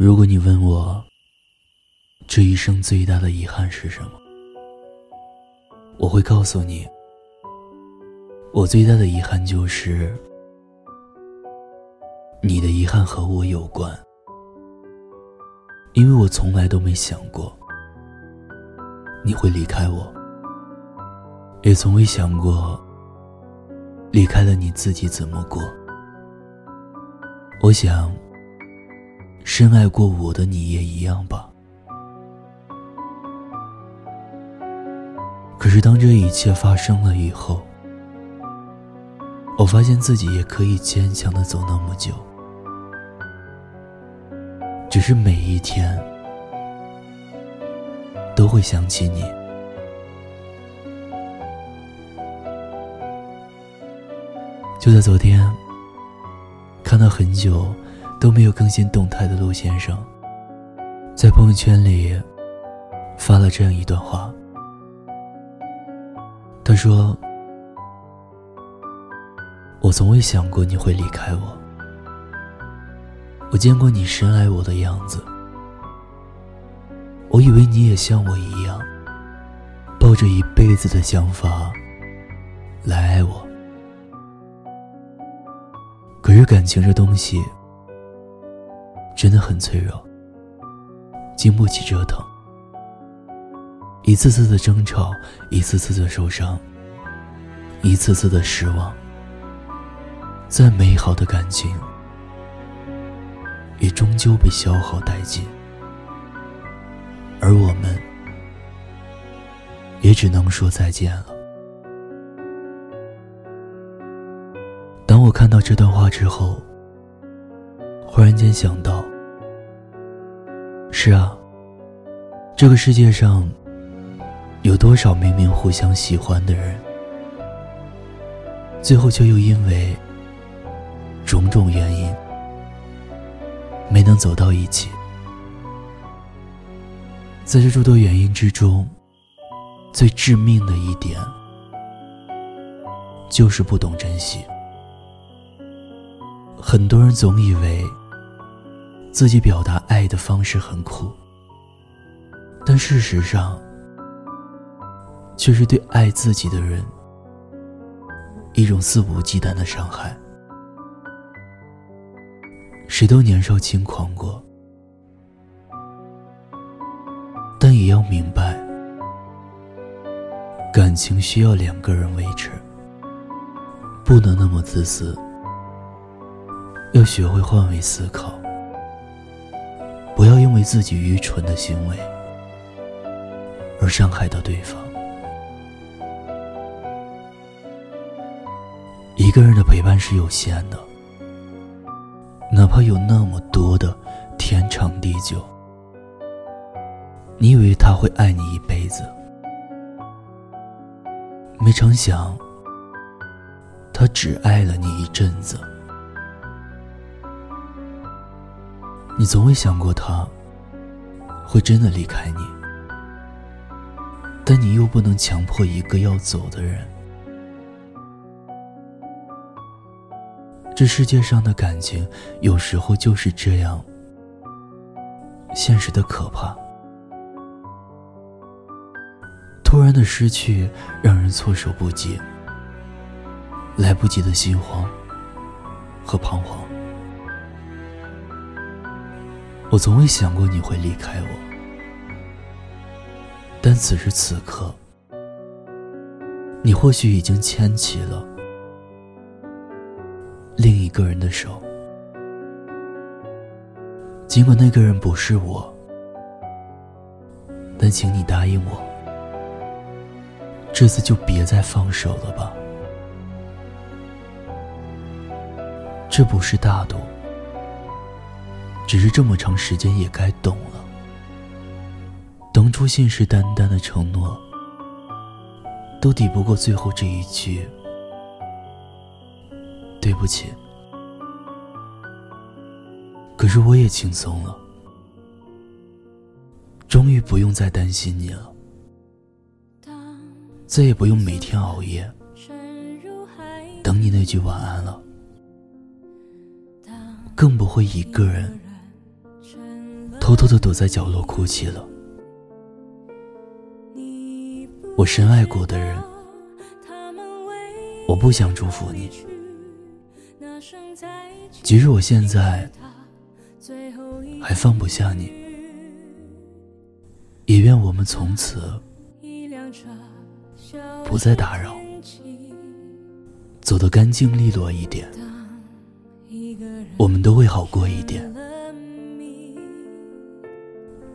如果你问我，这一生最大的遗憾是什么，我会告诉你，我最大的遗憾就是，你的遗憾和我有关，因为我从来都没想过你会离开我，也从未想过离开了你自己怎么过。我想。深爱过我的你也一样吧。可是当这一切发生了以后，我发现自己也可以坚强的走那么久。只是每一天都会想起你。就在昨天，看到很久。都没有更新动态的陆先生，在朋友圈里发了这样一段话。他说：“我从未想过你会离开我，我见过你深爱我的样子，我以为你也像我一样，抱着一辈子的想法来爱我。可是感情这东西……”真的很脆弱，经不起折腾。一次次的争吵，一次次的受伤，一次次的失望。再美好的感情，也终究被消耗殆尽。而我们，也只能说再见了。当我看到这段话之后，忽然间想到。是啊，这个世界上有多少明明互相喜欢的人，最后却又因为种种原因没能走到一起？在这诸多原因之中，最致命的一点就是不懂珍惜。很多人总以为。自己表达爱的方式很酷，但事实上，却是对爱自己的人一种肆无忌惮的伤害。谁都年少轻狂过，但也要明白，感情需要两个人维持，不能那么自私，要学会换位思考。为自己愚蠢的行为而伤害到对方。一个人的陪伴是有限的，哪怕有那么多的天长地久，你以为他会爱你一辈子，没成想，他只爱了你一阵子。你从未想过他会真的离开你，但你又不能强迫一个要走的人。这世界上的感情有时候就是这样，现实的可怕。突然的失去让人措手不及，来不及的心慌和彷徨。我从未想过你会离开我，但此时此刻，你或许已经牵起了另一个人的手。尽管那个人不是我，但请你答应我，这次就别再放手了吧。这不是大度。只是这么长时间也该懂了，当初信誓旦旦的承诺，都抵不过最后这一句“对不起”。可是我也轻松了，终于不用再担心你了，再也不用每天熬夜等你那句晚安了，更不会一个人。偷偷的躲在角落哭泣了。我深爱过的人，我不想祝福你。即使我现在还放不下你，也愿我们从此不再打扰，走得干净利落一点，我们都会好过一点。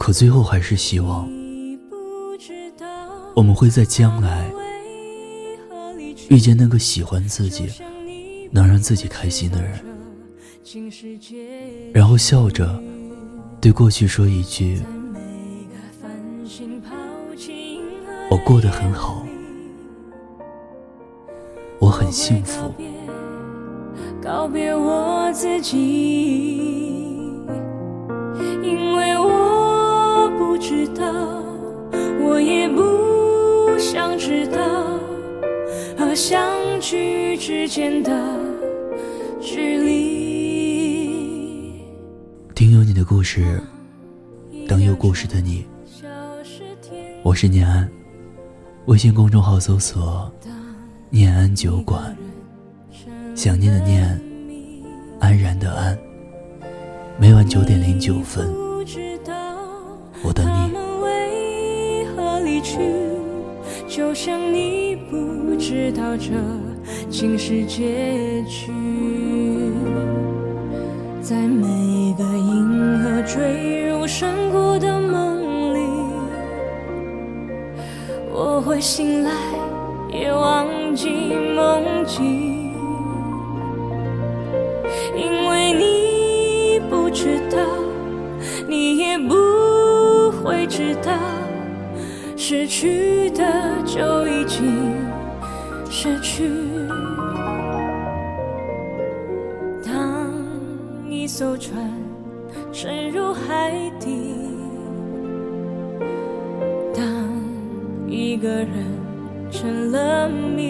可最后还是希望。我们会在将来遇见那个喜欢自己、能让自己开心的人，然后笑着对过去说一句：“我过得很好，我很幸福。”告别我自己，因为我知道，我也不。想知道和相聚之间的距离。听有你的故事，等有故事的你。我是念安，微信公众号搜索“念安酒馆”，想念的念，安然的安。每晚九点零九分，我等你。就像你不知道这竟是结局，在每个银河坠入山谷的梦里，我会醒来也忘记梦境，因为你不知道，知道。失去的就已经失去。当一艘船沉入海底，当一个人成了谜，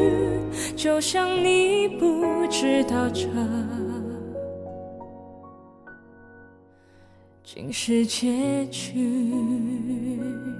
就像你不知道这。竟是结局。